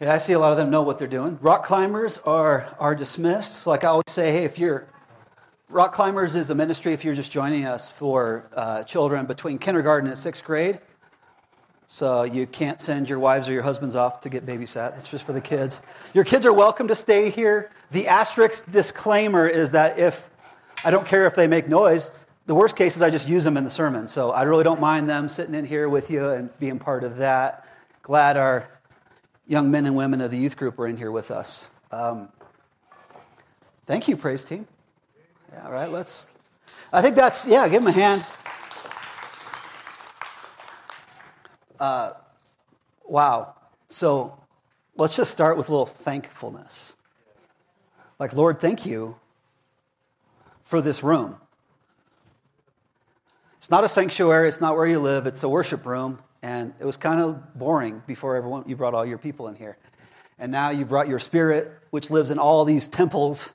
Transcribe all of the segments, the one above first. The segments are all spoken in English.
Yeah, I see a lot of them know what they're doing. Rock climbers are, are dismissed. Like I always say, hey, if you're rock climbers is a ministry if you're just joining us for uh, children between kindergarten and sixth grade. So you can't send your wives or your husbands off to get babysat. It's just for the kids. Your kids are welcome to stay here. The asterisk disclaimer is that if I don't care if they make noise, the worst case is I just use them in the sermon. So I really don't mind them sitting in here with you and being part of that. Glad our young men and women of the youth group are in here with us. Um, thank you, praise team. Yeah, all right, let's. I think that's, yeah, give them a hand. Uh, wow. So let's just start with a little thankfulness. Like, Lord, thank you for this room. It's not a sanctuary, it's not where you live, it's a worship room. And it was kind of boring before everyone, you brought all your people in here. And now you brought your spirit, which lives in all these temples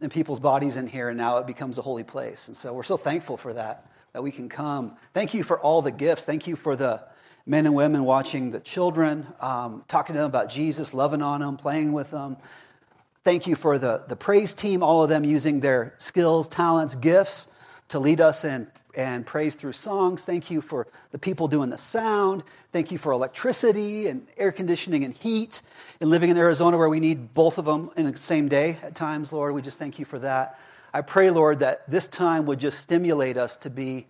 and people's bodies in here, and now it becomes a holy place. And so we're so thankful for that, that we can come. Thank you for all the gifts. Thank you for the men and women watching the children, um, talking to them about Jesus, loving on them, playing with them. Thank you for the, the praise team, all of them using their skills, talents, gifts to lead us in and praise through songs. Thank you for the people doing the sound. Thank you for electricity and air conditioning and heat. And living in Arizona where we need both of them in the same day at times, Lord, we just thank you for that. I pray, Lord, that this time would just stimulate us to be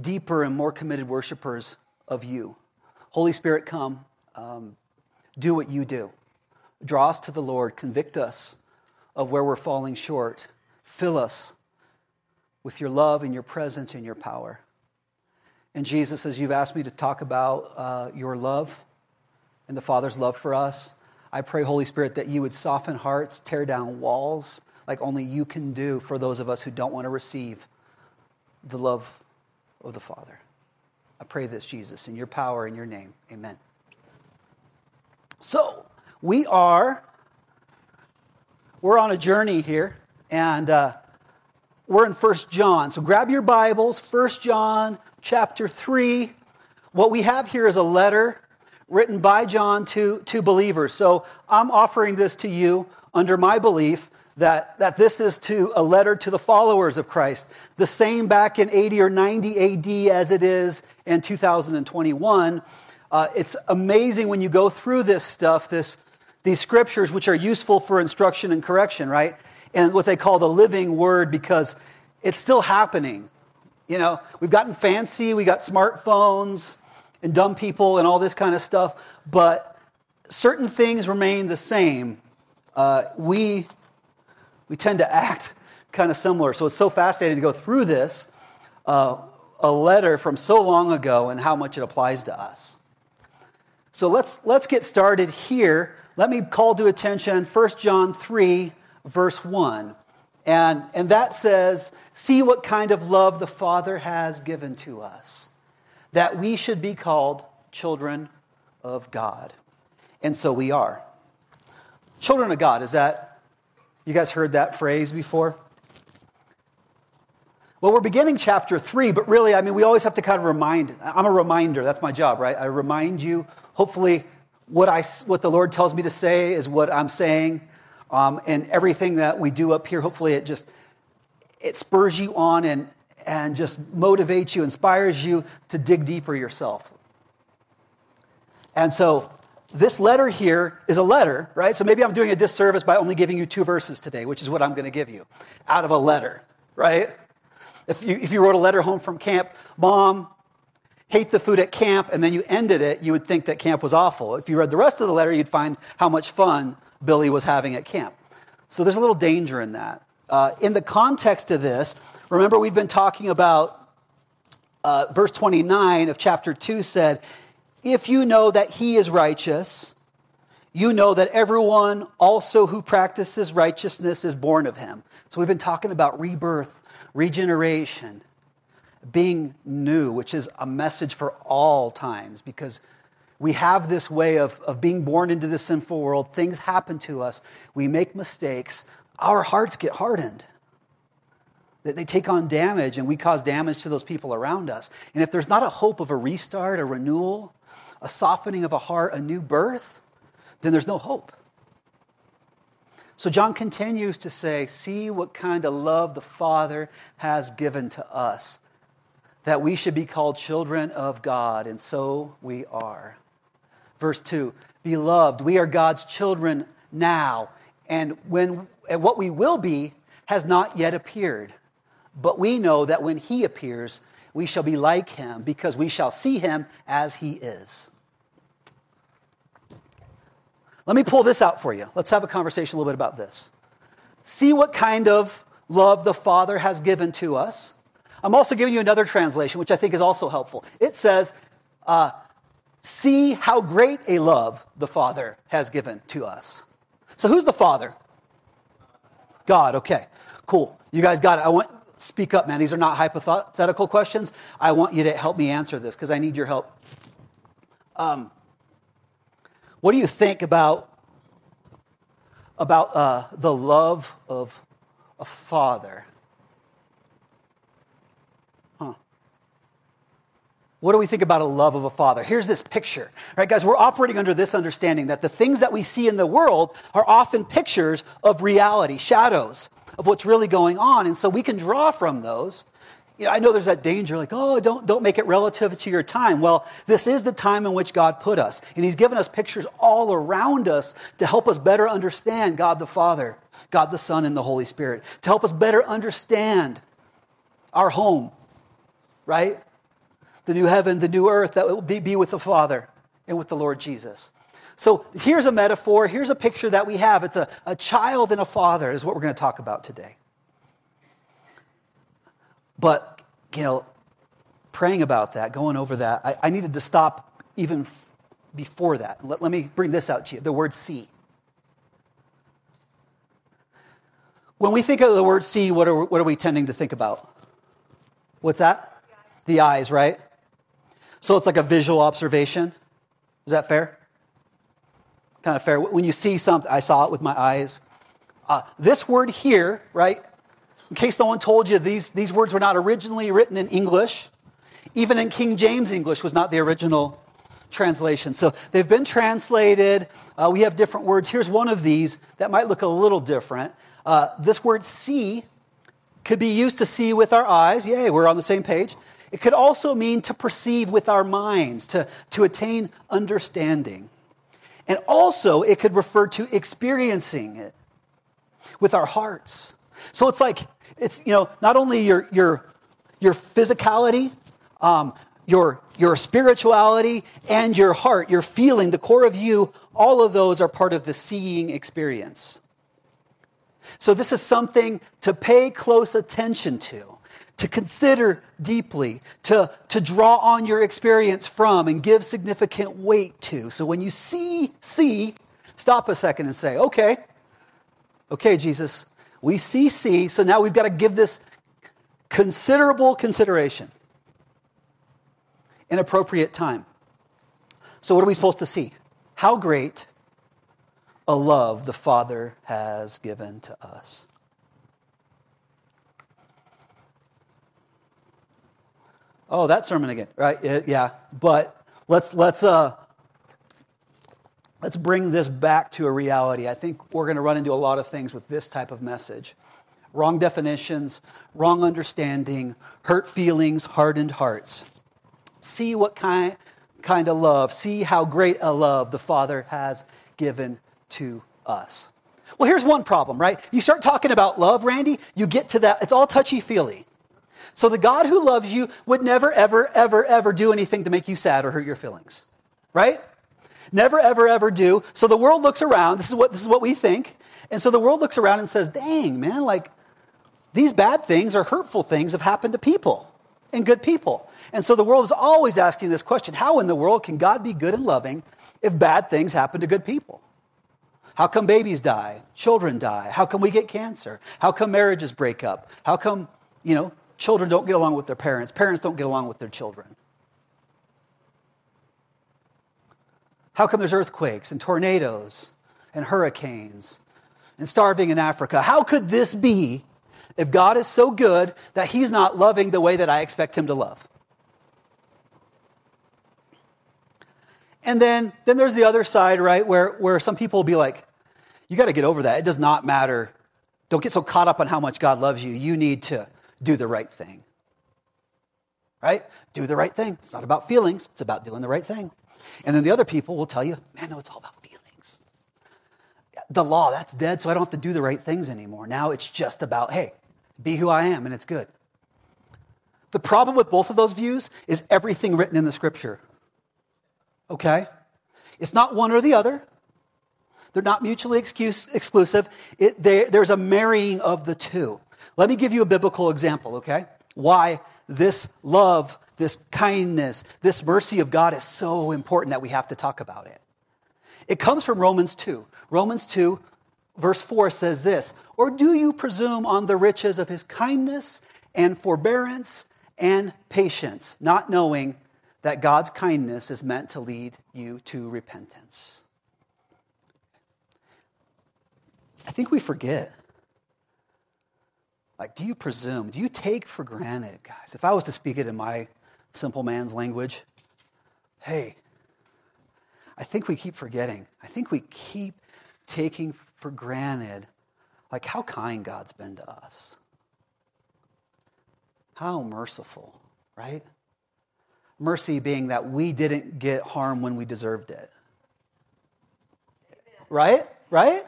deeper and more committed worshipers of you. Holy Spirit, come. Um, do what you do. Draw us to the Lord. Convict us of where we're falling short. Fill us with your love and your presence and your power. And Jesus, as you've asked me to talk about uh, your love and the Father's love for us, I pray, Holy Spirit, that you would soften hearts, tear down walls like only you can do for those of us who don't want to receive the love of the Father. I pray this, Jesus, in your power, in your name. Amen. So, we are, we're on a journey here, and uh, we're in First John. So grab your Bibles, First John chapter 3. What we have here is a letter written by John to, to believers. So I'm offering this to you under my belief that, that this is to a letter to the followers of Christ, the same back in 80 or 90 AD as it is in 2021. Uh, it's amazing when you go through this stuff, this, these scriptures, which are useful for instruction and correction, right? And what they call the living word because it's still happening. You know, we've gotten fancy, we got smartphones and dumb people and all this kind of stuff, but certain things remain the same. Uh, we, we tend to act kind of similar. So it's so fascinating to go through this, uh, a letter from so long ago and how much it applies to us. So let's, let's get started here. Let me call to attention 1 John 3, verse 1. And, and that says, See what kind of love the Father has given to us, that we should be called children of God. And so we are. Children of God, is that, you guys heard that phrase before? Well, we're beginning chapter three, but really, I mean, we always have to kind of remind. I'm a reminder. That's my job, right? I remind you. Hopefully, what I what the Lord tells me to say is what I'm saying, um, and everything that we do up here, hopefully it just it spurs you on and, and just motivates you, inspires you to dig deeper yourself. And so this letter here is a letter, right? So maybe I'm doing a disservice by only giving you two verses today, which is what I'm going to give you out of a letter, right? If you, if you wrote a letter home from camp, Mom, hate the food at camp, and then you ended it, you would think that camp was awful. If you read the rest of the letter, you'd find how much fun Billy was having at camp. So there's a little danger in that. Uh, in the context of this, remember we've been talking about uh, verse 29 of chapter 2 said, If you know that he is righteous, you know that everyone also who practices righteousness is born of him. So we've been talking about rebirth, regeneration, being new, which is a message for all times because we have this way of, of being born into this sinful world. Things happen to us. We make mistakes. Our hearts get hardened. That they take on damage and we cause damage to those people around us. And if there's not a hope of a restart, a renewal, a softening of a heart, a new birth, then there's no hope. So John continues to say, See what kind of love the Father has given to us, that we should be called children of God, and so we are. Verse 2 Beloved, we are God's children now, and, when, and what we will be has not yet appeared. But we know that when he appears, we shall be like him, because we shall see him as he is. Let me pull this out for you. Let's have a conversation a little bit about this. See what kind of love the Father has given to us. I'm also giving you another translation, which I think is also helpful. It says, uh, See how great a love the Father has given to us. So, who's the Father? God, okay, cool. You guys got it. I want, speak up, man. These are not hypothetical questions. I want you to help me answer this because I need your help. Um, what do you think about, about uh, the love of a father? Huh. What do we think about a love of a father? Here's this picture. right, guys, we're operating under this understanding that the things that we see in the world are often pictures of reality, shadows of what's really going on. And so we can draw from those you know, I know there's that danger, like, oh, don't, don't make it relative to your time. Well, this is the time in which God put us. And He's given us pictures all around us to help us better understand God the Father, God the Son, and the Holy Spirit, to help us better understand our home, right? The new heaven, the new earth that will be with the Father and with the Lord Jesus. So here's a metaphor, here's a picture that we have. It's a, a child and a father, is what we're going to talk about today. But you know, praying about that, going over that, I, I needed to stop even before that. Let, let me bring this out to you the word see. When we think of the word see, what are, what are we tending to think about? What's that? The eyes, right? So it's like a visual observation. Is that fair? Kind of fair. When you see something, I saw it with my eyes. Uh, this word here, right, in case no one told you, these, these words were not originally written in English. Even in King James English was not the original translation. So they've been translated. Uh, we have different words. Here's one of these that might look a little different. Uh, this word see could be used to see with our eyes. Yay, we're on the same page. It could also mean to perceive with our minds, to, to attain understanding. And also, it could refer to experiencing it with our hearts. So it's like it's, you know, not only your, your, your physicality, um, your, your spirituality, and your heart, your feeling, the core of you, all of those are part of the seeing experience. So this is something to pay close attention to, to consider deeply, to, to draw on your experience from and give significant weight to. So when you see, see, stop a second and say, okay, okay, Jesus, we see C, so now we've got to give this considerable consideration in appropriate time. So, what are we supposed to see? How great a love the Father has given to us. Oh, that sermon again, right? Yeah, but let's let's uh, let's bring this back to a reality. I think we're going to run into a lot of things with this type of message wrong definitions, wrong understanding, hurt feelings, hardened hearts. See what kind, kind of love, see how great a love the Father has given to us. Well, here's one problem, right? You start talking about love, Randy, you get to that, it's all touchy feely. So the God who loves you would never, ever, ever, ever do anything to make you sad or hurt your feelings, right? Never, ever, ever do. So the world looks around. This is what, this is what we think. And so the world looks around and says, dang, man, like these bad things or hurtful things have happened to people and good people. And so the world is always asking this question how in the world can God be good and loving if bad things happen to good people? How come babies die? Children die? How come we get cancer? How come marriages break up? How come, you know, children don't get along with their parents? Parents don't get along with their children? How come there's earthquakes and tornadoes and hurricanes and starving in Africa? How could this be if God is so good that He's not loving the way that I expect Him to love? And then, then there's the other side, right, where, where some people will be like, you got to get over that. It does not matter. Don't get so caught up on how much God loves you. You need to do the right thing. Right? Do the right thing. It's not about feelings, it's about doing the right thing. And then the other people will tell you, man, no, it's all about feelings. The law, that's dead, so I don't have to do the right things anymore. Now it's just about, hey, be who I am, and it's good. The problem with both of those views is everything written in the scripture. Okay? It's not one or the other. They're not mutually excuse, exclusive. It, they, there's a marrying of the two. Let me give you a biblical example, okay? Why this love, this kindness, this mercy of God is so important that we have to talk about it. It comes from Romans 2. Romans 2, verse 4 says this Or do you presume on the riches of his kindness and forbearance and patience, not knowing that God's kindness is meant to lead you to repentance? I think we forget. Like, do you presume? Do you take for granted, guys? If I was to speak it in my simple man's language, hey, I think we keep forgetting. I think we keep taking for granted, like, how kind God's been to us. How merciful, right? Mercy being that we didn't get harm when we deserved it. Right? Right?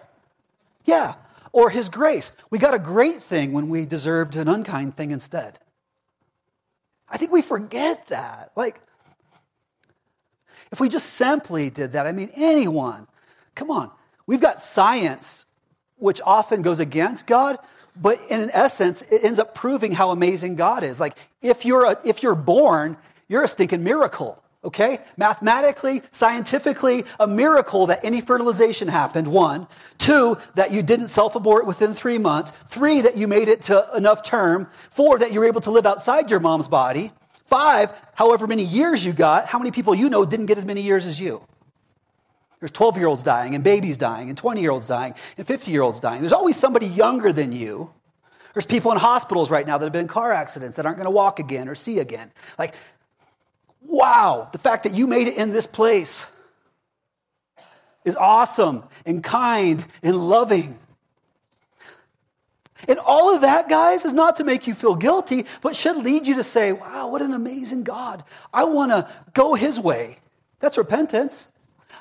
Yeah. Or his grace. We got a great thing when we deserved an unkind thing instead. I think we forget that. Like, if we just simply did that, I mean, anyone, come on. We've got science, which often goes against God, but in essence, it ends up proving how amazing God is. Like, if you're, a, if you're born, you're a stinking miracle. Okay? Mathematically, scientifically, a miracle that any fertilization happened, one. Two, that you didn't self abort within three months. Three, that you made it to enough term. Four, that you were able to live outside your mom's body. Five, however many years you got, how many people you know didn't get as many years as you? There's 12 year olds dying, and babies dying, and 20 year olds dying, and 50 year olds dying. There's always somebody younger than you. There's people in hospitals right now that have been in car accidents that aren't going to walk again or see again. Like, wow, the fact that you made it in this place is awesome and kind and loving. And all of that, guys, is not to make you feel guilty, but should lead you to say, wow, what an amazing God. I want to go his way. That's repentance.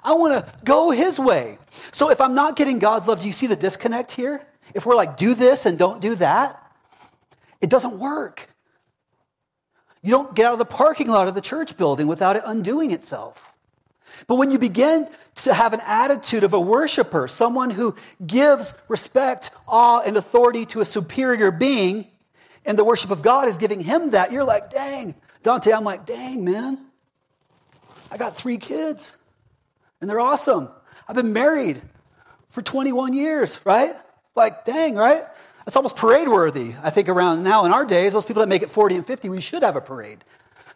I want to go his way. So if I'm not getting God's love, do you see the disconnect here? If we're like, do this and don't do that, it doesn't work. You don't get out of the parking lot of the church building without it undoing itself. But when you begin to have an attitude of a worshiper, someone who gives respect, awe, and authority to a superior being, and the worship of God is giving him that, you're like, dang. Dante, I'm like, dang, man. I got three kids, and they're awesome. I've been married for 21 years, right? Like, dang, right? It's almost parade worthy. I think around now in our days, those people that make it 40 and 50, we should have a parade,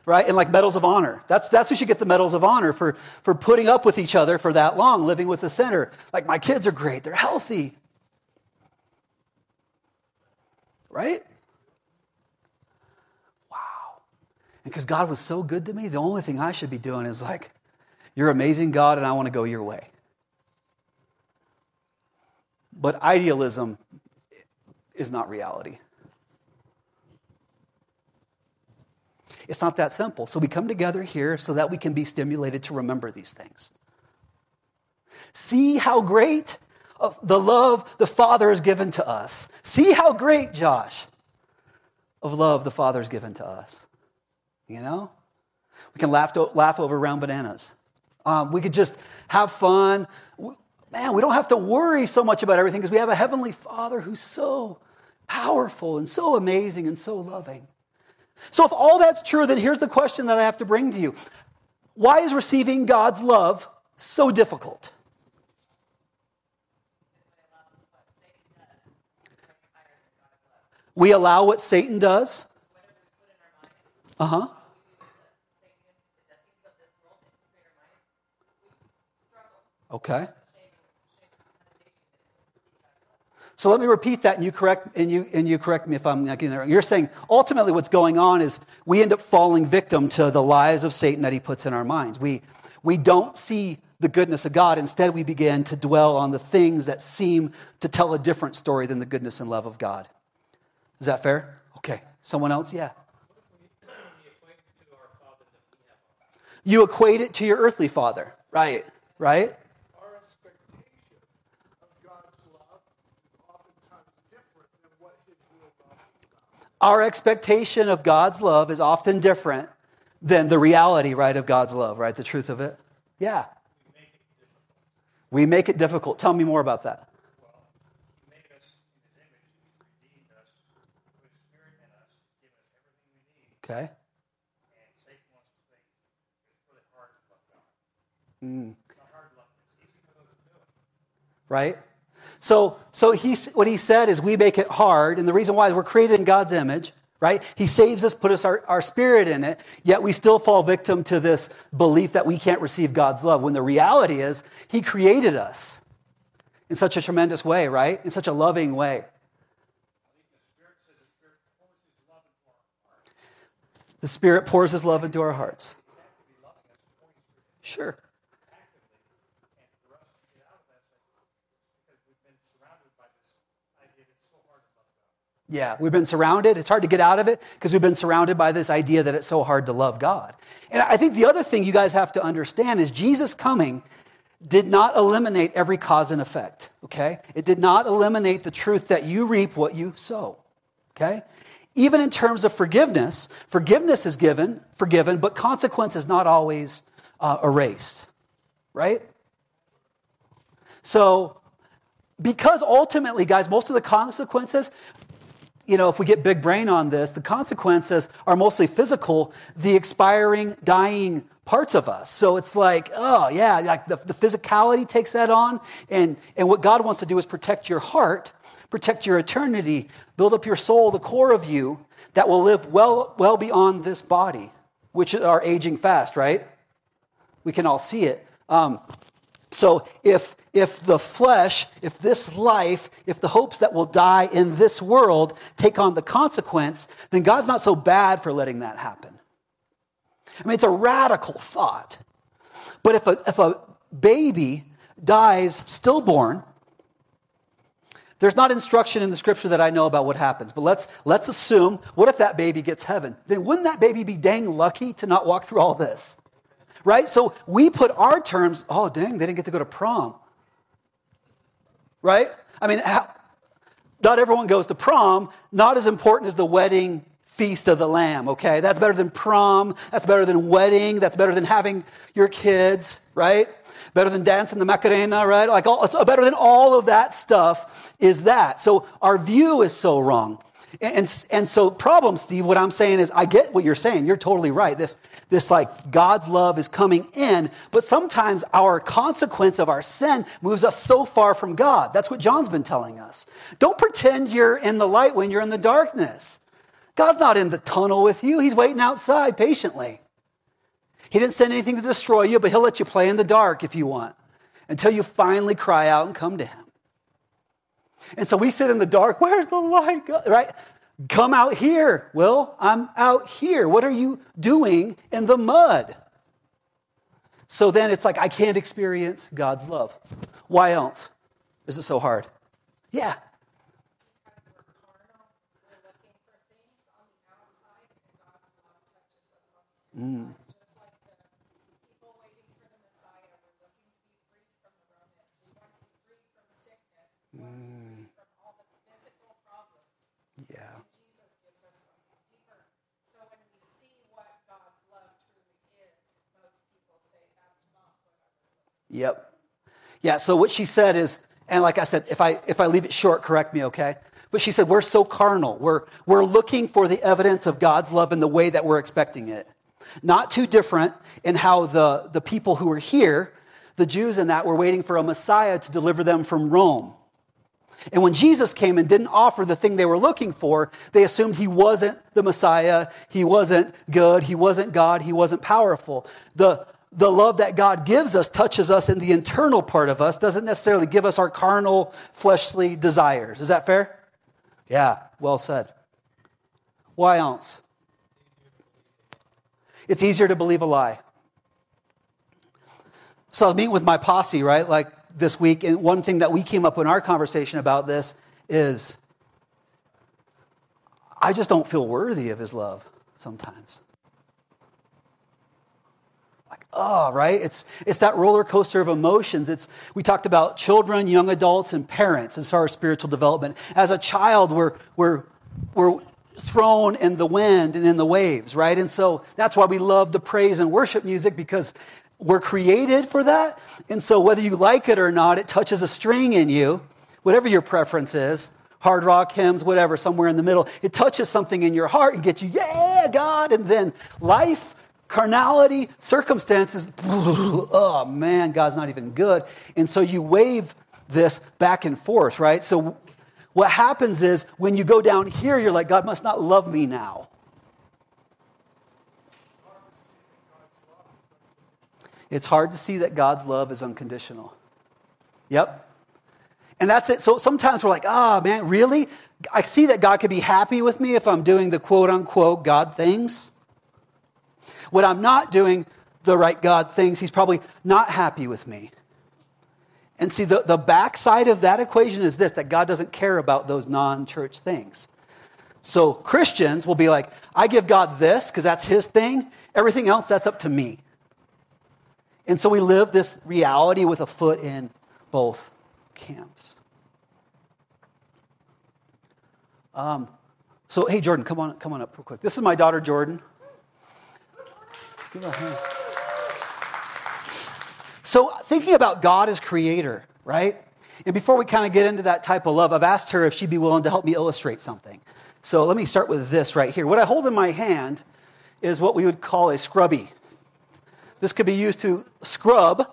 right? And like medals of honor. That's, that's who should get the medals of honor for, for putting up with each other for that long, living with the center. Like, my kids are great, they're healthy. Right? Wow. And because God was so good to me, the only thing I should be doing is like, you're amazing, God, and I want to go your way. But idealism is not reality. It's not that simple. So we come together here so that we can be stimulated to remember these things. See how great the love the Father has given to us. See how great, Josh, of love the Father has given to us. You know? We can laugh, to, laugh over round bananas. Um, we could just have fun. Man, we don't have to worry so much about everything because we have a Heavenly Father who's so powerful and so amazing and so loving. So, if all that's true, then here's the question that I have to bring to you Why is receiving God's love so difficult? We allow what Satan does. Uh huh. Okay. So let me repeat that, and you correct, and you, and you correct me if I'm not getting wrong. You're saying ultimately what's going on is we end up falling victim to the lies of Satan that he puts in our minds. We, we don't see the goodness of God. Instead, we begin to dwell on the things that seem to tell a different story than the goodness and love of God. Is that fair? Okay. Someone else? Yeah. You equate it to your earthly father. Right. Right? Our expectation of God's love is often different than the reality, right, of God's love, right? The truth of it. Yeah. We make it difficult. Tell me more about that. Okay. Mm. Right? So, so he, what he said is we make it hard, and the reason why is we're created in God's image, right? He saves us, put us our, our spirit in it, yet we still fall victim to this belief that we can't receive God's love, when the reality is he created us in such a tremendous way, right? In such a loving way. The Spirit pours His love into our hearts. Sure. Yeah, we've been surrounded. It's hard to get out of it because we've been surrounded by this idea that it's so hard to love God. And I think the other thing you guys have to understand is Jesus coming did not eliminate every cause and effect, okay? It did not eliminate the truth that you reap what you sow, okay? Even in terms of forgiveness, forgiveness is given, forgiven, but consequence is not always uh, erased, right? So, because ultimately, guys, most of the consequences you know, if we get big brain on this, the consequences are mostly physical, the expiring, dying parts of us. So it's like, oh, yeah, like the, the physicality takes that on. And, and what God wants to do is protect your heart, protect your eternity, build up your soul, the core of you that will live well, well beyond this body, which are aging fast, right? We can all see it. Um, so if if the flesh, if this life, if the hopes that will die in this world take on the consequence, then God's not so bad for letting that happen. I mean, it's a radical thought. But if a, if a baby dies stillborn, there's not instruction in the scripture that I know about what happens, but let's, let's assume what if that baby gets heaven? Then wouldn't that baby be dang lucky to not walk through all this? Right? So we put our terms, oh, dang, they didn't get to go to prom right? I mean, not everyone goes to prom, not as important as the wedding feast of the lamb, okay? That's better than prom, that's better than wedding, that's better than having your kids, right? Better than dancing the Macarena, right? Like all, better than all of that stuff is that. So our view is so wrong. And, and so problem, Steve, what I'm saying is I get what you're saying. You're totally right. This, this like God's love is coming in, but sometimes our consequence of our sin moves us so far from God. That's what John's been telling us. Don't pretend you're in the light when you're in the darkness. God's not in the tunnel with you. He's waiting outside patiently. He didn't send anything to destroy you, but he'll let you play in the dark if you want until you finally cry out and come to him. And so we sit in the dark. Where's the light? Right? Come out here. Well, I'm out here. What are you doing in the mud? So then it's like, I can't experience God's love. Why else is it so hard? Yeah. Mm. Yep. Yeah, so what she said is, and like I said, if I, if I leave it short, correct me, okay? But she said, we're so carnal. We're, we're looking for the evidence of God's love in the way that we're expecting it. Not too different in how the, the people who were here, the Jews in that, were waiting for a Messiah to deliver them from Rome. And when Jesus came and didn't offer the thing they were looking for, they assumed he wasn't the Messiah, he wasn't good, he wasn't God, he wasn't powerful. The, the love that God gives us touches us in the internal part of us, doesn't necessarily give us our carnal, fleshly desires. Is that fair? Yeah, well said. Why else? It's easier to believe a lie. So I was meeting with my posse, right? Like this week, and one thing that we came up in our conversation about this is I just don't feel worthy of his love sometimes. Oh, right? It's, it's that roller coaster of emotions. It's, we talked about children, young adults, and parents as far as spiritual development. As a child, we're, we're, we're thrown in the wind and in the waves, right? And so that's why we love the praise and worship music because we're created for that. And so whether you like it or not, it touches a string in you, whatever your preference is hard rock hymns, whatever, somewhere in the middle. It touches something in your heart and gets you, yeah, God. And then life, carnality, circumstances, oh man, God's not even good. And so you wave this back and forth, right? So what happens is when you go down here, you're like, God must not love me now. It's hard to see that God's love is unconditional. Yep, and that's it. So sometimes we're like, ah, oh, man, really? I see that God could be happy with me if I'm doing the quote unquote God things. When I'm not doing the right God things, He's probably not happy with me. And see, the, the backside of that equation is this that God doesn't care about those non church things. So Christians will be like, I give God this because that's His thing. Everything else, that's up to me. And so we live this reality with a foot in both camps. Um, so, hey, Jordan, come on, come on up real quick. This is my daughter, Jordan. Give a hand. So, thinking about God as creator, right? And before we kind of get into that type of love, I've asked her if she'd be willing to help me illustrate something. So, let me start with this right here. What I hold in my hand is what we would call a scrubby. This could be used to scrub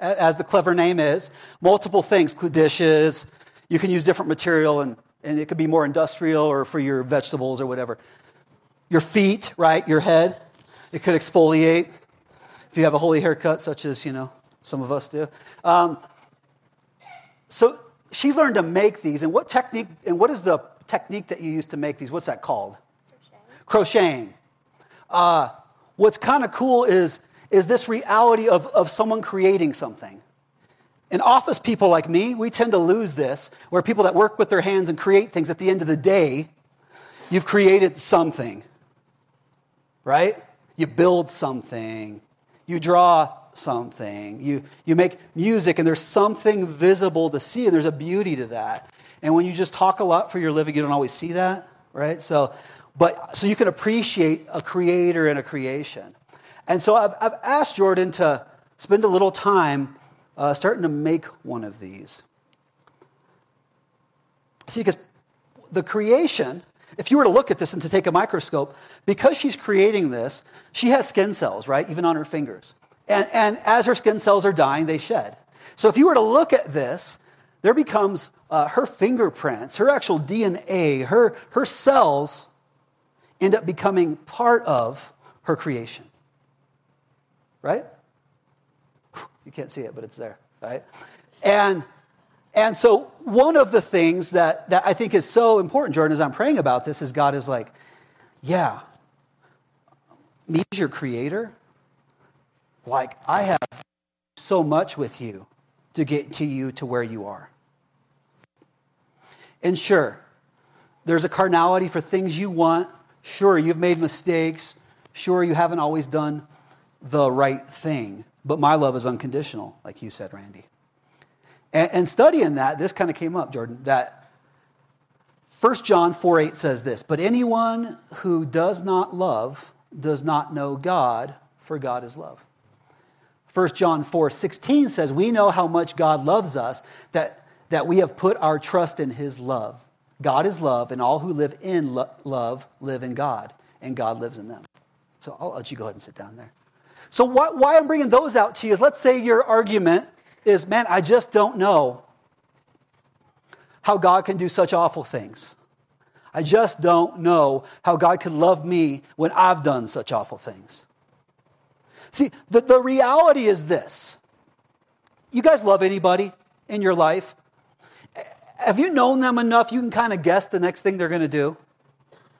as the clever name is, multiple things, dishes. You can use different material, and, and it could be more industrial or for your vegetables or whatever. Your feet, right? Your head. It could exfoliate if you have a holy haircut, such as, you know, some of us do. Um, so she's learned to make these. And what technique, and what is the technique that you use to make these? What's that called? Crocheting. Crocheting. Uh, what's kind of cool is is this reality of, of someone creating something. And office people like me, we tend to lose this, where people that work with their hands and create things at the end of the day, you've created something, right? You build something, you draw something, you, you make music, and there's something visible to see, and there's a beauty to that. And when you just talk a lot for your living, you don't always see that, right? So, but so you can appreciate a creator and a creation. And so I've, I've asked Jordan to spend a little time uh, starting to make one of these. See, because the creation, if you were to look at this and to take a microscope, because she's creating this, she has skin cells, right? Even on her fingers. And, and as her skin cells are dying, they shed. So if you were to look at this, there becomes uh, her fingerprints, her actual DNA, her, her cells end up becoming part of her creation right? You can't see it, but it's there, right? And and so one of the things that, that I think is so important, Jordan, as I'm praying about this, is God is like, yeah, me as your creator, like I have so much with you to get to you to where you are. And sure, there's a carnality for things you want. Sure, you've made mistakes. Sure, you haven't always done the right thing. But my love is unconditional, like you said, Randy. And, and studying that, this kind of came up, Jordan, that 1 John 4 8 says this But anyone who does not love does not know God, for God is love. 1 John 4 16 says, We know how much God loves us, that, that we have put our trust in his love. God is love, and all who live in lo- love live in God, and God lives in them. So I'll let you go ahead and sit down there. So, why, why I'm bringing those out to you is let's say your argument is, man, I just don't know how God can do such awful things. I just don't know how God could love me when I've done such awful things. See, the, the reality is this you guys love anybody in your life? Have you known them enough you can kind of guess the next thing they're going to do?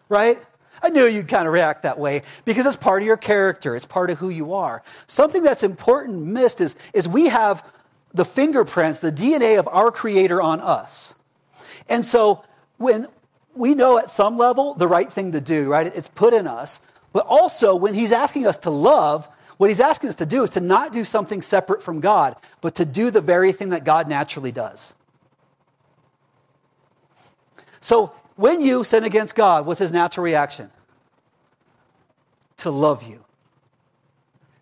Right? I knew you'd kind of react that way because it's part of your character, it's part of who you are. Something that's important missed is, is we have the fingerprints, the DNA of our Creator on us. And so when we know at some level the right thing to do, right? It's put in us. But also, when He's asking us to love, what He's asking us to do is to not do something separate from God, but to do the very thing that God naturally does. So when you sin against God, what's his natural reaction? To love you.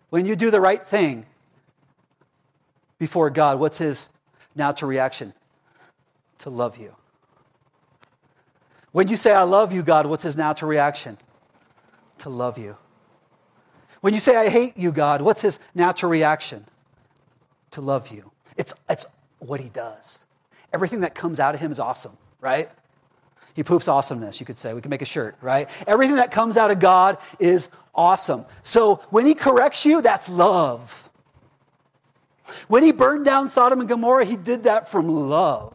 When you do the right thing before God, what's his natural reaction? To love you. When you say, I love you, God, what's his natural reaction? To love you. When you say, I hate you, God, what's his natural reaction? To love you. It's, it's what he does. Everything that comes out of him is awesome, right? He poops awesomeness, you could say. We can make a shirt, right? Everything that comes out of God is awesome. So when he corrects you, that's love. When he burned down Sodom and Gomorrah, he did that from love.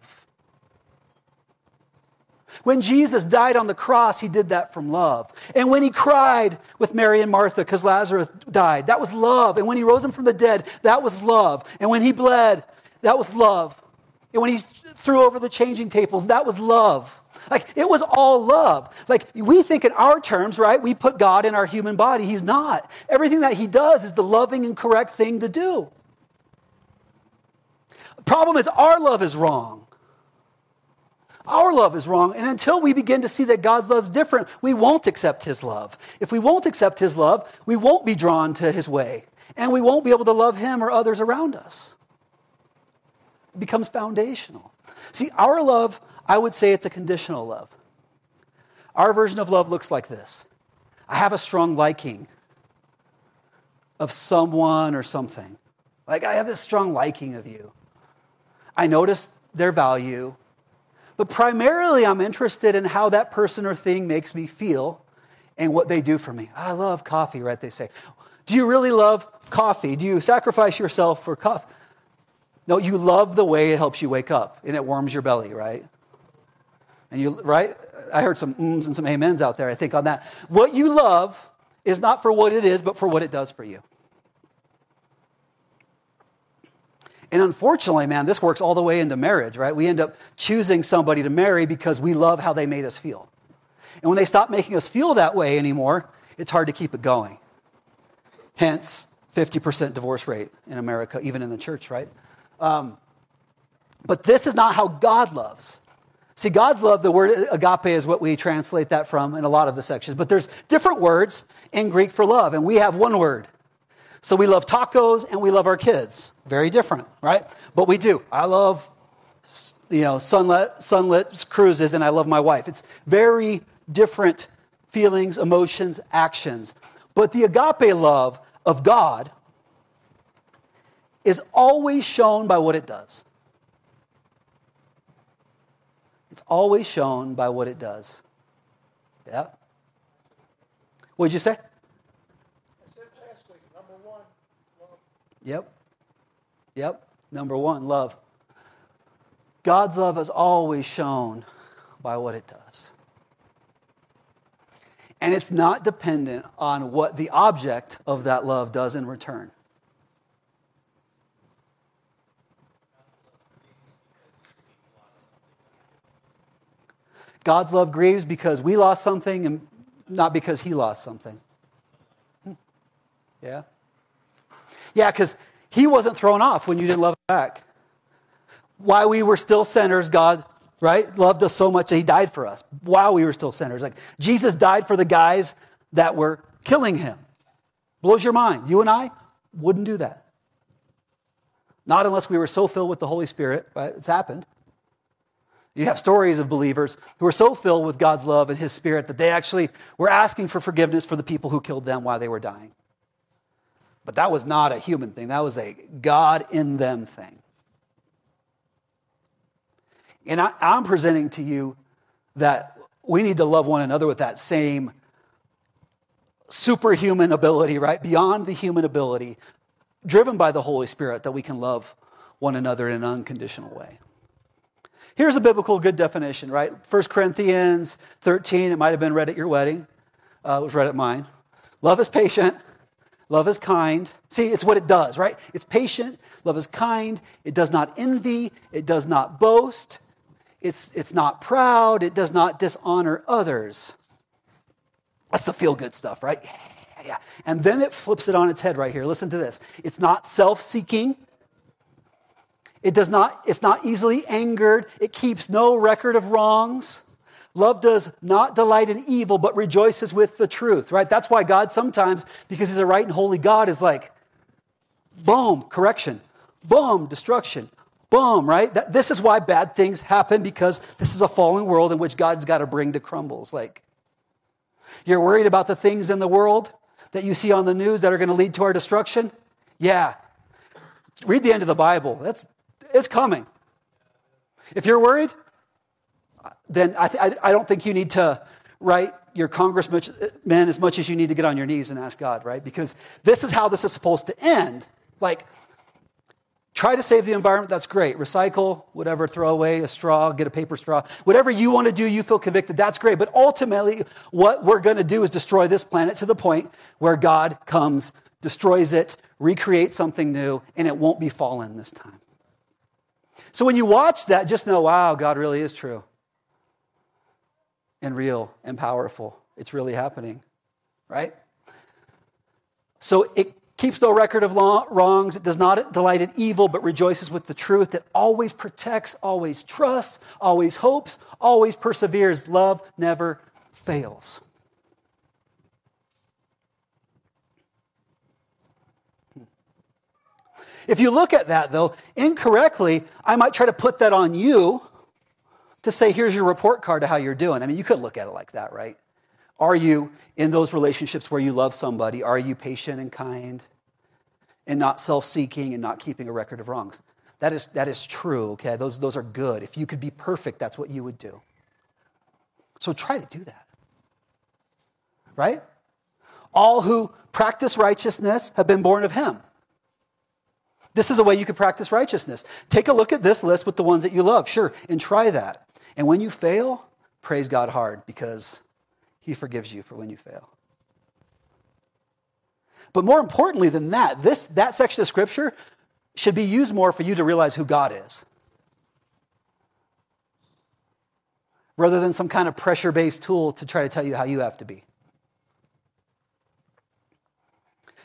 When Jesus died on the cross, he did that from love. And when he cried with Mary and Martha because Lazarus died, that was love. And when he rose him from the dead, that was love. And when he bled, that was love. And when he threw over the changing tables, that was love. Like it was all love. Like we think in our terms, right? We put God in our human body. He's not. Everything that he does is the loving and correct thing to do. Problem is our love is wrong. Our love is wrong. And until we begin to see that God's love is different, we won't accept his love. If we won't accept his love, we won't be drawn to his way. And we won't be able to love him or others around us. It becomes foundational. See, our love I would say it's a conditional love. Our version of love looks like this I have a strong liking of someone or something. Like, I have this strong liking of you. I notice their value, but primarily I'm interested in how that person or thing makes me feel and what they do for me. I love coffee, right? They say. Do you really love coffee? Do you sacrifice yourself for coffee? No, you love the way it helps you wake up and it warms your belly, right? And you, right? I heard some ums and some amens out there, I think, on that. What you love is not for what it is, but for what it does for you. And unfortunately, man, this works all the way into marriage, right? We end up choosing somebody to marry because we love how they made us feel. And when they stop making us feel that way anymore, it's hard to keep it going. Hence, 50% divorce rate in America, even in the church, right? Um, but this is not how God loves. See, God's love, the word agape is what we translate that from in a lot of the sections, but there's different words in Greek for love, and we have one word. So we love tacos and we love our kids. Very different, right? But we do. I love, you know, sunlit, sunlit cruises, and I love my wife. It's very different feelings, emotions, actions. But the agape love of God is always shown by what it does. It's always shown by what it does. Yeah. What did you say? Number one, love. Yep. Yep. Number one, love. God's love is always shown by what it does. And it's not dependent on what the object of that love does in return. God's love grieves because we lost something and not because he lost something. Hmm. Yeah? Yeah, because he wasn't thrown off when you didn't love him back. While we were still sinners, God, right, loved us so much that he died for us. While we were still sinners. Like Jesus died for the guys that were killing him. Blows your mind. You and I wouldn't do that. Not unless we were so filled with the Holy Spirit, right? It's happened. You have stories of believers who are so filled with God's love and His Spirit that they actually were asking for forgiveness for the people who killed them while they were dying. But that was not a human thing, that was a God in them thing. And I, am presenting to you that we need to love one another with that same superhuman ability, right? Beyond the human ability, driven by the Holy Spirit, that we can love one another in an unconditional way. Here's a biblical good definition, right? 1 Corinthians 13, it might have been read at your wedding. uh, was read at mine. Love is patient. Love is kind. See, it's what it does, right? It's patient. Love is kind. It does not envy. It does not boast. It's, it's not proud. It does not dishonor others. That's the feel good stuff, right? Yeah, yeah. And then it flips it on its head right here. Listen to this. It's not self seeking. It does not, it's not easily angered. It keeps no record of wrongs. Love does not delight in evil, but rejoices with the truth, right? That's why God sometimes, because He's a right and holy God, is like, boom, correction, boom, destruction, boom, right? That, this is why bad things happen because this is a fallen world in which God's got to bring to crumbles. Like, you're worried about the things in the world that you see on the news that are going to lead to our destruction? Yeah. Read the end of the Bible. That's, it's coming. If you're worried, then I, th- I don't think you need to write your congressman as much as you need to get on your knees and ask God, right? Because this is how this is supposed to end. Like, try to save the environment, that's great. Recycle, whatever, throw away a straw, get a paper straw. Whatever you want to do, you feel convicted, that's great. But ultimately, what we're going to do is destroy this planet to the point where God comes, destroys it, recreates something new, and it won't be fallen this time. So when you watch that, just know, wow, God really is true and real and powerful. It's really happening, right? So it keeps no record of wrongs. It does not delight in evil, but rejoices with the truth. It always protects, always trusts, always hopes, always perseveres. Love never fails. If you look at that, though, incorrectly, I might try to put that on you to say, here's your report card to how you're doing. I mean, you could look at it like that, right? Are you in those relationships where you love somebody? Are you patient and kind and not self seeking and not keeping a record of wrongs? That is, that is true, okay? Those, those are good. If you could be perfect, that's what you would do. So try to do that, right? All who practice righteousness have been born of him. This is a way you could practice righteousness. Take a look at this list with the ones that you love, sure, and try that. And when you fail, praise God hard because He forgives you for when you fail. But more importantly than that, this, that section of Scripture should be used more for you to realize who God is. Rather than some kind of pressure based tool to try to tell you how you have to be.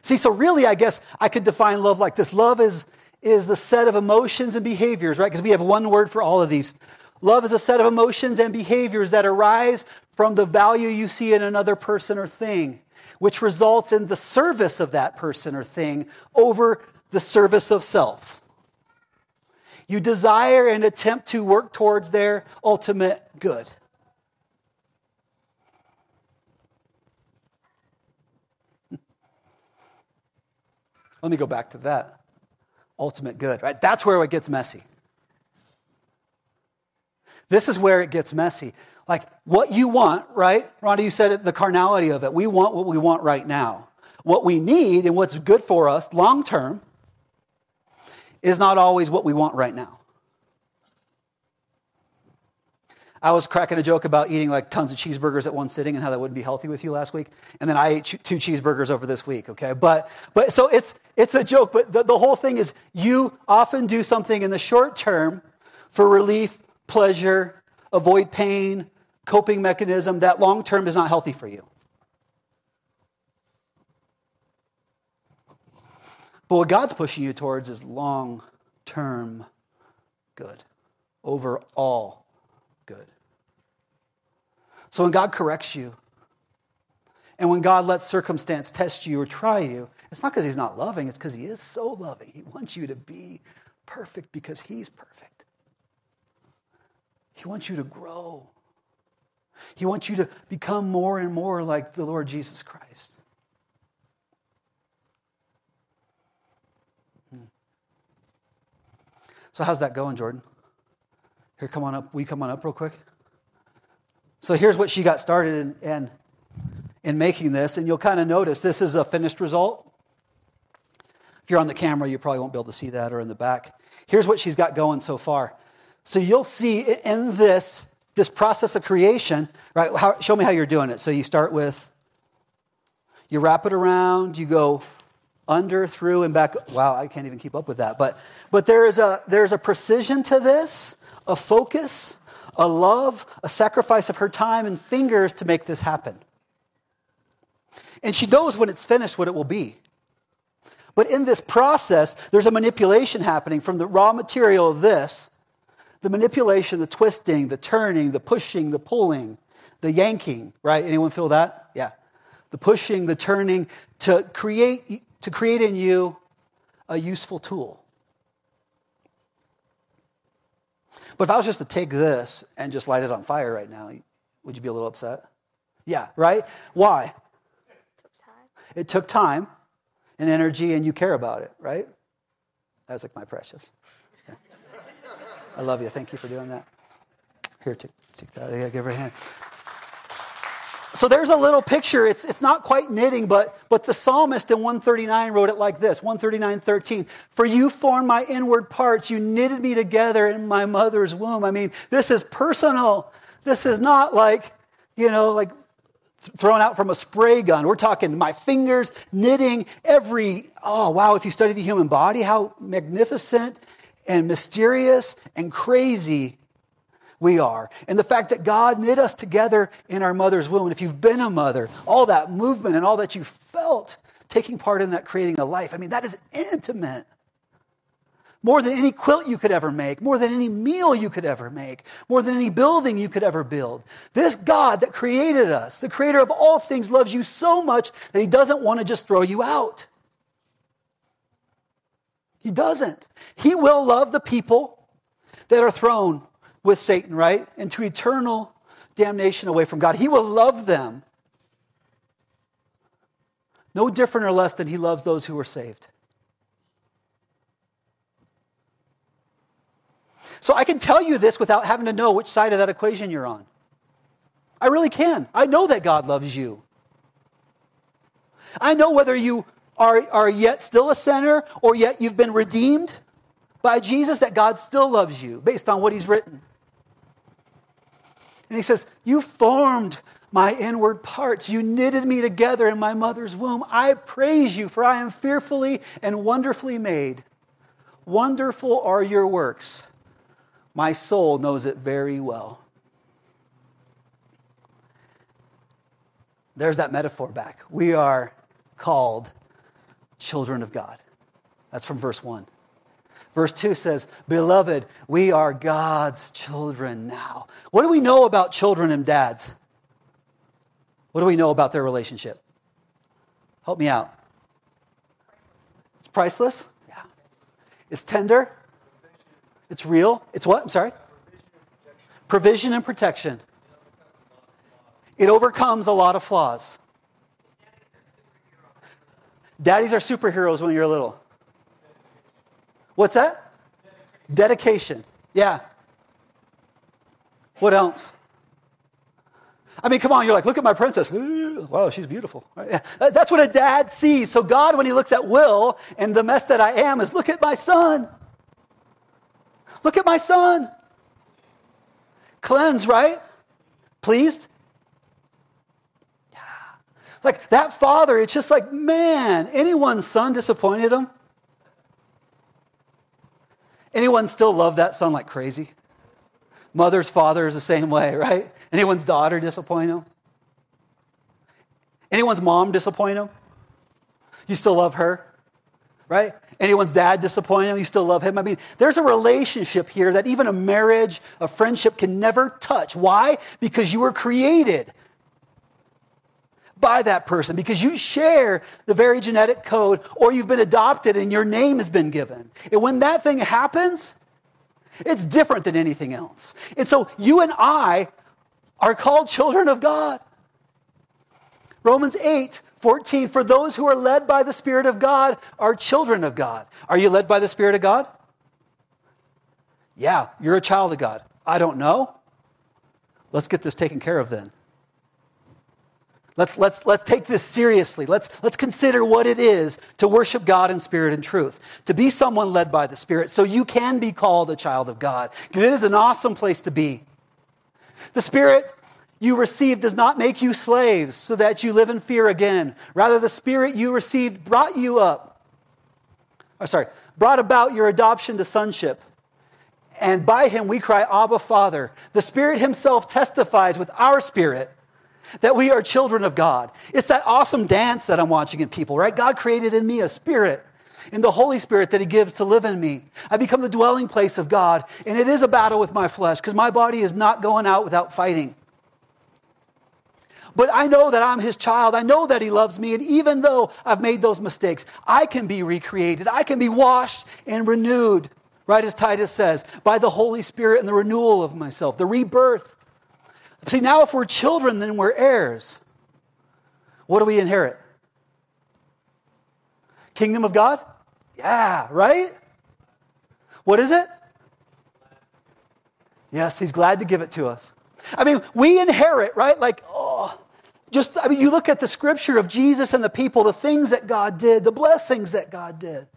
See, so really, I guess I could define love like this love is, is the set of emotions and behaviors, right? Because we have one word for all of these Love is a set of emotions and behaviors that arise from the value you see in another person or thing, which results in the service of that person or thing over the service of self. You desire and attempt to work towards their ultimate good. Let me go back to that. Ultimate good, right? That's where it gets messy. This is where it gets messy. Like what you want, right? Rhonda, you said it, the carnality of it. We want what we want right now. What we need and what's good for us long term is not always what we want right now. I was cracking a joke about eating like tons of cheeseburgers at one sitting and how that wouldn't be healthy with you last week. And then I ate two cheeseburgers over this week, okay? But, but so it's, it's a joke, but the, the whole thing is you often do something in the short term for relief pleasure, avoid pain, coping mechanism that long term is not healthy for you. But what God's pushing you towards is long term good, overall good. So when God corrects you, and when God lets circumstance test you or try you, it's not because He's not loving, it's because He is so loving. He wants you to be perfect because He's perfect. He wants you to grow. He wants you to become more and more like the Lord Jesus Christ. Hmm. So, how's that going, Jordan? Here, come on up. We come on up real quick? So, here's what she got started in, in, in making this, and you'll kind of notice this is a finished result. If you're on the camera, you probably won't be able to see that or in the back. Here's what she's got going so far. So you'll see in this, this process of creation, right? How, show me how you're doing it. So you start with You wrap it around, you go under, through, and back. Wow, I can't even keep up with that. But, but there is a, there's a precision to this, a focus, a love, a sacrifice of her time and fingers to make this happen. And she knows when it's finished what it will be. But in this process, there's a manipulation happening from the raw material of this the manipulation, the twisting, the turning, the pushing, the pulling, the yanking, right? Anyone feel that? Yeah. The pushing, the turning to create, to create in you a useful tool. But if I was just to take this and just light it on fire right now, would you be a little upset? Yeah, right? Why? It took time. It took time and energy, and you care about it, right? That's like my precious. I love you. Thank you for doing that. Here, take, take that. Yeah, give her a hand. So there's a little picture. It's, it's not quite knitting, but, but the psalmist in 139 wrote it like this 139, 13. For you formed my inward parts. You knitted me together in my mother's womb. I mean, this is personal. This is not like, you know, like thrown out from a spray gun. We're talking my fingers knitting every, oh, wow, if you study the human body, how magnificent and mysterious and crazy we are. And the fact that God knit us together in our mother's womb. And if you've been a mother, all that movement and all that you felt taking part in that creating a life, I mean, that is intimate. More than any quilt you could ever make, more than any meal you could ever make, more than any building you could ever build. This God that created us, the creator of all things, loves you so much that he doesn't want to just throw you out. He doesn't. He will love the people that are thrown with Satan, right? Into eternal damnation away from God. He will love them no different or less than he loves those who are saved. So I can tell you this without having to know which side of that equation you're on. I really can. I know that God loves you. I know whether you are, are yet still a sinner or yet you've been redeemed by Jesus, that God still loves you based on what He's written. And He says, You formed my inward parts. You knitted me together in my mother's womb. I praise you, for I am fearfully and wonderfully made. Wonderful are your works. My soul knows it very well. There's that metaphor back. We are called children of God. That's from verse 1. Verse 2 says, Beloved, we are God's children now. What do we know about children and dads? What do we know about their relationship? Help me out. It's priceless? Yeah. It's tender? It's real. It's what? I'm sorry? Provision and protection. It overcomes a lot of flaws. Daddies are superheroes when you're little. What's that? Dedication. Yeah. What else? I mean, come on, you're like, look at my princess. wow, she's beautiful. That's what a dad sees. So, God, when he looks at Will and the mess that I am, is look at my son. Look at my son. Cleanse, right? Pleased? Like that father, it's just like, man, anyone's son disappointed him? Anyone still love that son like crazy? Mother's father is the same way, right? Anyone's daughter disappoint him? Anyone's mom disappoint him? You still love her? Right? Anyone's dad disappoint him? You still love him? I mean, there's a relationship here that even a marriage, a friendship can never touch. Why? Because you were created by that person, because you share the very genetic code, or you've been adopted and your name has been given. And when that thing happens, it's different than anything else. And so you and I are called children of God. Romans 8 14, for those who are led by the Spirit of God are children of God. Are you led by the Spirit of God? Yeah, you're a child of God. I don't know. Let's get this taken care of then. Let's, let's, let's take this seriously. Let's, let's consider what it is to worship God in spirit and truth, to be someone led by the Spirit so you can be called a child of God. Because it is an awesome place to be. The Spirit you received does not make you slaves so that you live in fear again. Rather, the Spirit you received brought you up. Or sorry, brought about your adoption to sonship. And by him we cry, Abba, Father. The Spirit Himself testifies with our spirit that we are children of God. It's that awesome dance that I'm watching in people, right? God created in me a spirit, in the Holy Spirit that He gives to live in me. I become the dwelling place of God, and it is a battle with my flesh because my body is not going out without fighting. But I know that I'm his child. I know that he loves me. And even though I've made those mistakes, I can be recreated. I can be washed and renewed, right as Titus says, by the Holy Spirit and the renewal of myself, the rebirth. See, now if we're children, then we're heirs. What do we inherit? Kingdom of God? Yeah, right? What is it? Yes, he's glad to give it to us. I mean, we inherit, right? Like, oh, just, I mean, you look at the scripture of Jesus and the people, the things that God did, the blessings that God did.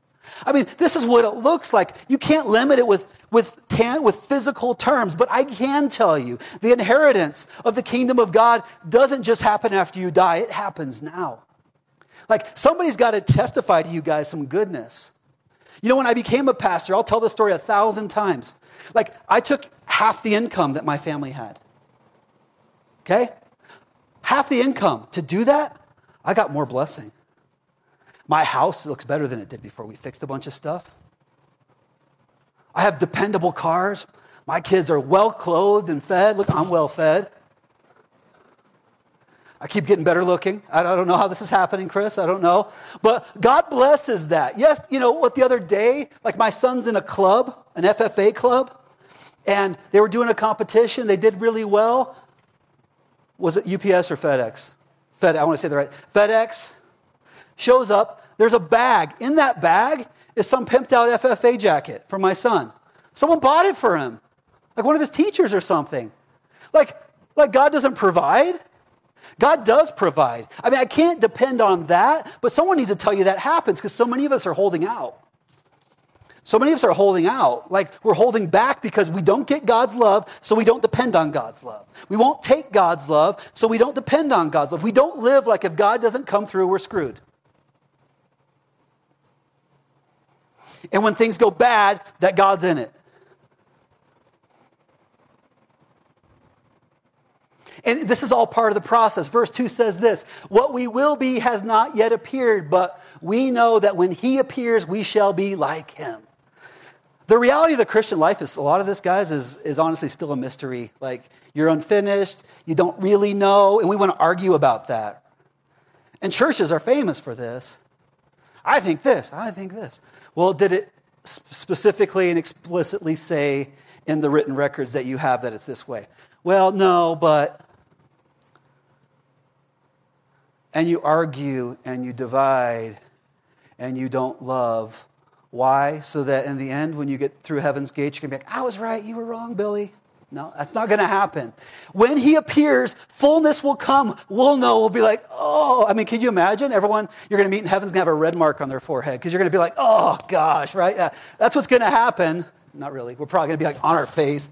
I mean, this is what it looks like. You can't limit it with, with, with physical terms, but I can tell you the inheritance of the kingdom of God doesn't just happen after you die, it happens now. Like, somebody's got to testify to you guys some goodness. You know, when I became a pastor, I'll tell this story a thousand times. Like, I took half the income that my family had. Okay? Half the income. To do that, I got more blessing. My house looks better than it did before we fixed a bunch of stuff. I have dependable cars. My kids are well clothed and fed. Look, I'm well fed. I keep getting better looking. I don't know how this is happening, Chris. I don't know. But God blesses that. Yes, you know what, the other day, like my son's in a club, an FFA club, and they were doing a competition. They did really well. Was it UPS or FedEx? Fed, I want to say the right. FedEx shows up. There's a bag. In that bag is some pimped out FFA jacket for my son. Someone bought it for him, like one of his teachers or something. Like, like God doesn't provide. God does provide. I mean, I can't depend on that, but someone needs to tell you that happens because so many of us are holding out. So many of us are holding out. Like we're holding back because we don't get God's love, so we don't depend on God's love. We won't take God's love, so we don't depend on God's love. We don't live like if God doesn't come through, we're screwed. And when things go bad, that God's in it. And this is all part of the process. Verse 2 says this What we will be has not yet appeared, but we know that when he appears, we shall be like him the reality of the Christian life is a lot of this, guys, is, is honestly still a mystery. Like, you're unfinished, you don't really know, and we want to argue about that. And churches are famous for this. I think this, I think this. Well, did it specifically and explicitly say in the written records that you have that it's this way? Well, no, but. And you argue and you divide and you don't love why? So that in the end, when you get through heaven's gate, you can be like, I was right, you were wrong, Billy. No, that's not going to happen. When he appears, fullness will come. We'll know. We'll be like, oh, I mean, could you imagine? Everyone you're going to meet in heaven's going to have a red mark on their forehead because you're going to be like, oh, gosh, right? Yeah, that's what's going to happen. Not really. We're probably going to be like on our face.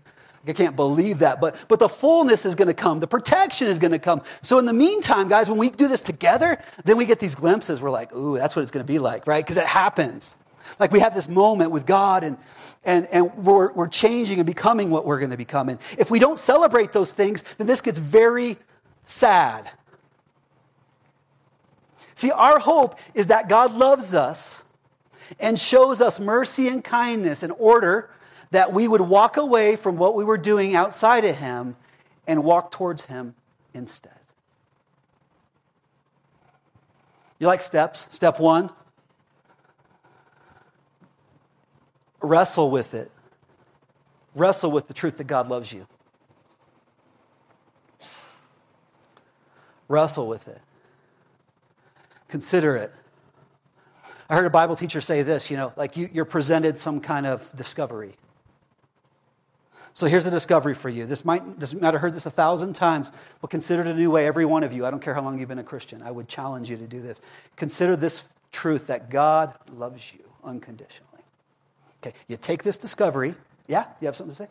I can't believe that. But, but the fullness is going to come. The protection is going to come. So in the meantime, guys, when we do this together, then we get these glimpses. We're like, ooh, that's what it's going to be like, right? Because it happens. Like we have this moment with God and, and, and we're, we're changing and becoming what we're going to become. And if we don't celebrate those things, then this gets very sad. See, our hope is that God loves us and shows us mercy and kindness in order that we would walk away from what we were doing outside of Him and walk towards Him instead. You like steps? Step one, wrestle with it. Wrestle with the truth that God loves you. Wrestle with it. Consider it. I heard a Bible teacher say this you know, like you, you're presented some kind of discovery. So here's the discovery for you. This might, this might have heard this a thousand times, but consider it a new way, every one of you. I don't care how long you've been a Christian. I would challenge you to do this. Consider this truth that God loves you unconditionally. Okay, you take this discovery. Yeah, you have something to say?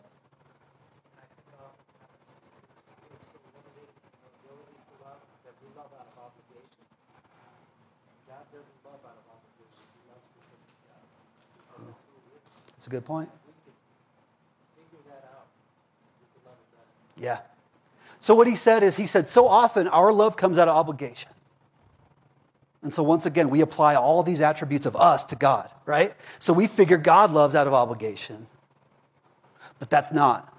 that's a good point. Yeah. So what he said is, he said, so often our love comes out of obligation. And so once again, we apply all these attributes of us to God, right? So we figure God loves out of obligation. But that's not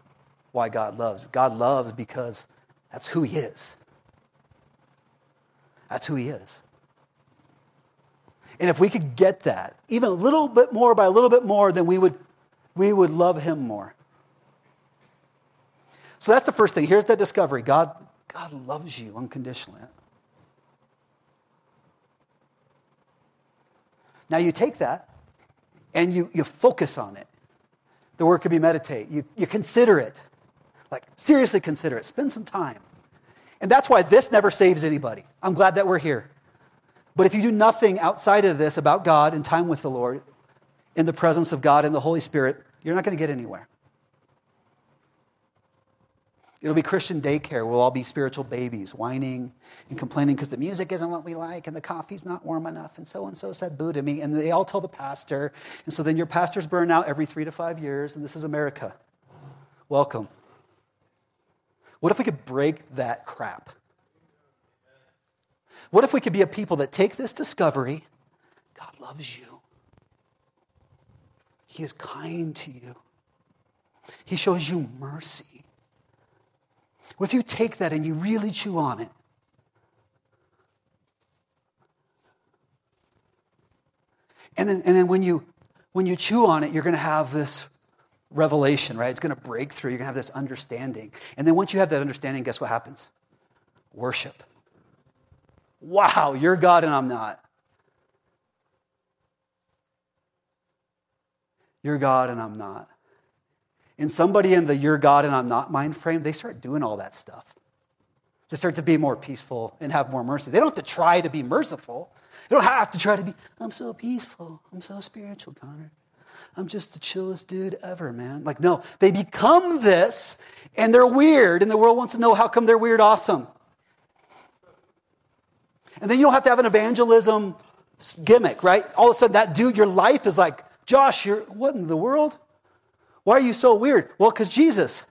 why God loves. God loves because that's who he is. That's who he is. And if we could get that, even a little bit more by a little bit more, then we would, we would love him more. So that's the first thing. Here's that discovery God, God loves you unconditionally. Now you take that and you, you focus on it. The word could be meditate. You, you consider it. Like, seriously consider it. Spend some time. And that's why this never saves anybody. I'm glad that we're here. But if you do nothing outside of this about God and time with the Lord, in the presence of God and the Holy Spirit, you're not going to get anywhere. It'll be Christian daycare. We'll all be spiritual babies, whining and complaining because the music isn't what we like and the coffee's not warm enough, and so and so said boo to me. And they all tell the pastor. And so then your pastors burn out every three to five years, and this is America. Welcome. What if we could break that crap? What if we could be a people that take this discovery God loves you, He is kind to you, He shows you mercy. What if you take that and you really chew on it? And then, and then when, you, when you chew on it, you're going to have this revelation, right? It's going to break through. You're going to have this understanding. And then once you have that understanding, guess what happens? Worship. Wow, you're God and I'm not. You're God and I'm not. And somebody in the you're God and I'm not mind frame, they start doing all that stuff. They start to be more peaceful and have more mercy. They don't have to try to be merciful. They don't have to try to be, I'm so peaceful. I'm so spiritual, Connor. I'm just the chillest dude ever, man. Like, no, they become this and they're weird, and the world wants to know how come they're weird awesome. And then you don't have to have an evangelism gimmick, right? All of a sudden, that dude, your life is like, Josh, you're what in the world? Why are you so weird? Well, because Jesus.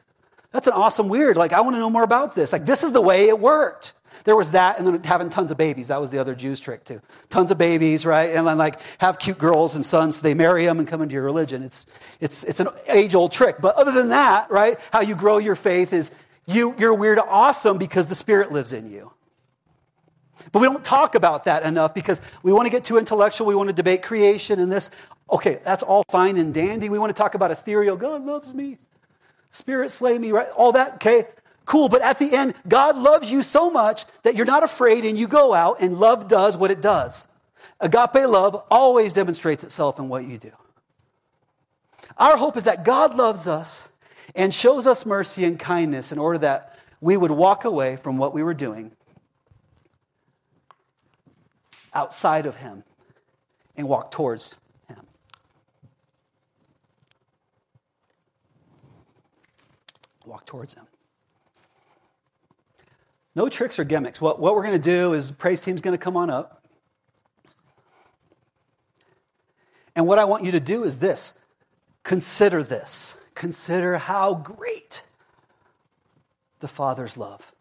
That's an awesome weird. Like, I want to know more about this. Like, this is the way it worked. There was that, and then having tons of babies. That was the other Jews' trick, too. Tons of babies, right? And then, like, have cute girls and sons, so they marry them and come into your religion. It's, it's, it's an age old trick. But other than that, right, how you grow your faith is you, you're weird awesome because the Spirit lives in you. But we don't talk about that enough because we want to get too intellectual. We want to debate creation and this. Okay, that's all fine and dandy. We want to talk about ethereal. God loves me. Spirit slay me, right? All that, okay? Cool. But at the end, God loves you so much that you're not afraid and you go out and love does what it does. Agape love always demonstrates itself in what you do. Our hope is that God loves us and shows us mercy and kindness in order that we would walk away from what we were doing outside of Him and walk towards Him. Walk towards Him. No tricks or gimmicks. What, what we're going to do is praise team's going to come on up. And what I want you to do is this consider this. Consider how great the Father's love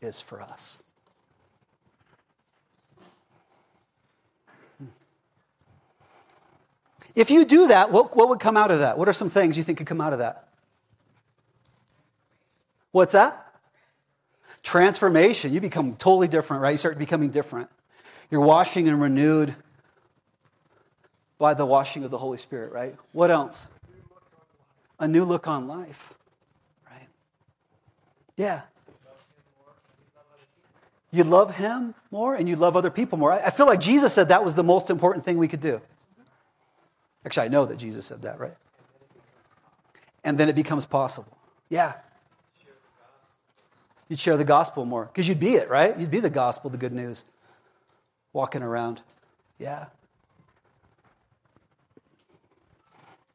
is for us. If you do that, what, what would come out of that? What are some things you think could come out of that? What's that? Transformation. You become totally different, right? You start becoming different. You're washing and renewed by the washing of the Holy Spirit, right? What else? A new look on life, right? Yeah. You love Him more and you love other people more. I feel like Jesus said that was the most important thing we could do. Actually, I know that Jesus said that, right? And then it becomes possible. Yeah. You'd share the gospel more because you'd be it, right? You'd be the gospel, the good news, walking around. Yeah.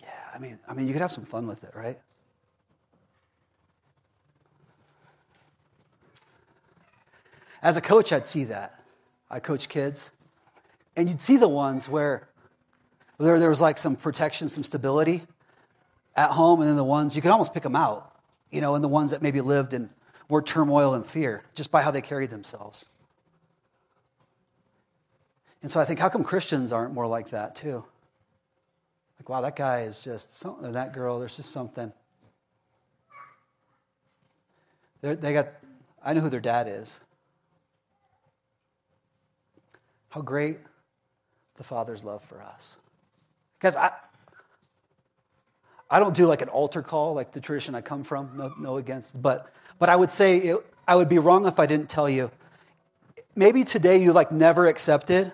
Yeah, I mean, I mean, you could have some fun with it, right? As a coach, I'd see that. I coach kids. And you'd see the ones where there, there was like some protection, some stability at home, and then the ones you could almost pick them out, you know, and the ones that maybe lived in more turmoil and fear just by how they carried themselves. And so I think, how come Christians aren't more like that too? Like, wow, that guy is just something, that girl, there's just something. They're, they got, I know who their dad is. How great the Father's love for us. Because I, I don't do like an altar call like the tradition I come from, no, no against, but, but I would say it, I would be wrong if I didn't tell you. Maybe today you like never accepted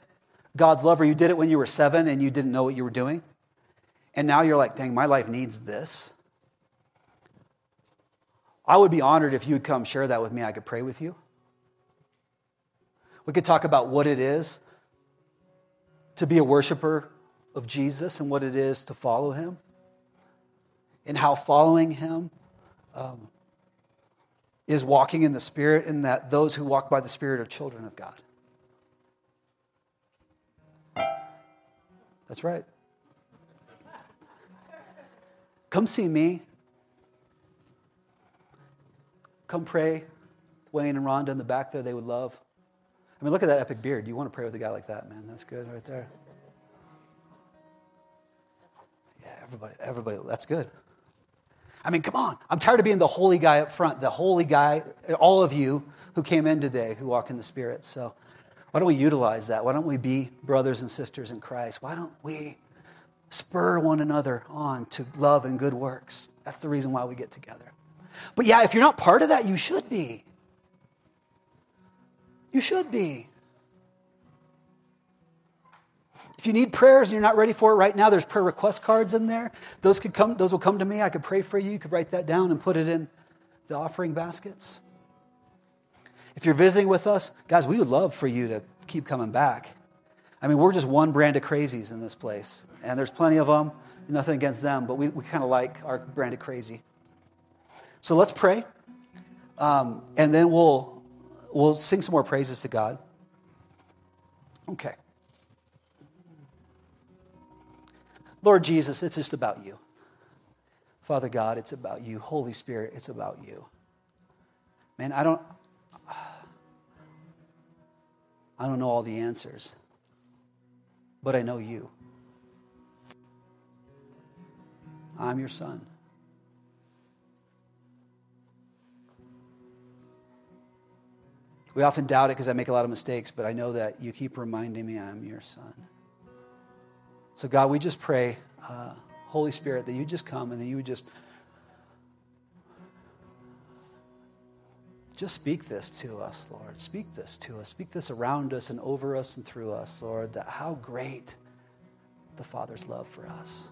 God's love, or you did it when you were seven and you didn't know what you were doing. And now you're like, dang, my life needs this. I would be honored if you would come share that with me. I could pray with you. We could talk about what it is to be a worshiper of Jesus and what it is to follow him, and how following him um, is walking in the Spirit, and that those who walk by the Spirit are children of God. That's right. Come see me. Come pray. Wayne and Rhonda in the back there, they would love. I mean, look at that epic beard. You want to pray with a guy like that, man. That's good right there. Everybody, everybody, that's good. I mean, come on. I'm tired of being the holy guy up front, the holy guy, all of you who came in today who walk in the Spirit. So why don't we utilize that? Why don't we be brothers and sisters in Christ? Why don't we spur one another on to love and good works? That's the reason why we get together. But yeah, if you're not part of that, you should be. You should be. If you need prayers and you're not ready for it right now, there's prayer request cards in there. Those could come, those will come to me. I could pray for you. You could write that down and put it in the offering baskets. If you're visiting with us, guys, we would love for you to keep coming back. I mean, we're just one brand of crazies in this place. And there's plenty of them. Nothing against them, but we, we kind of like our brand of crazy. So let's pray. Um, and then we'll We'll sing some more praises to God. Okay. Lord Jesus, it's just about you. Father God, it's about you. Holy Spirit, it's about you. Man, I don't I don't know all the answers. But I know you. I'm your son. We often doubt it because I make a lot of mistakes, but I know that you keep reminding me I'm your son. So, God, we just pray, uh, Holy Spirit, that you just come and that you would just just speak this to us, Lord. Speak this to us. Speak this around us and over us and through us, Lord, that how great the Father's love for us.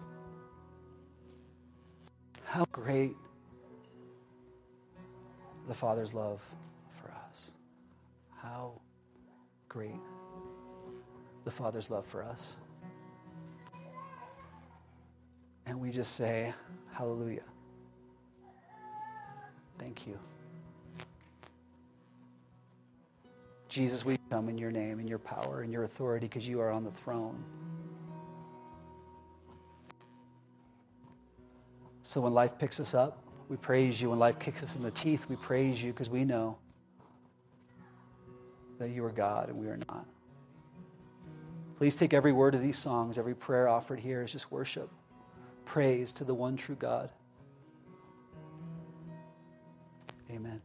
How great the Father's love for us. how great the Father's love for us. And we just say, Hallelujah. Thank you. Jesus, we come in your name, in your power, in your authority, because you are on the throne. So when life picks us up, we praise you. When life kicks us in the teeth, we praise you because we know that you are God and we are not. Please take every word of these songs, every prayer offered here is just worship, praise to the one true God. Amen.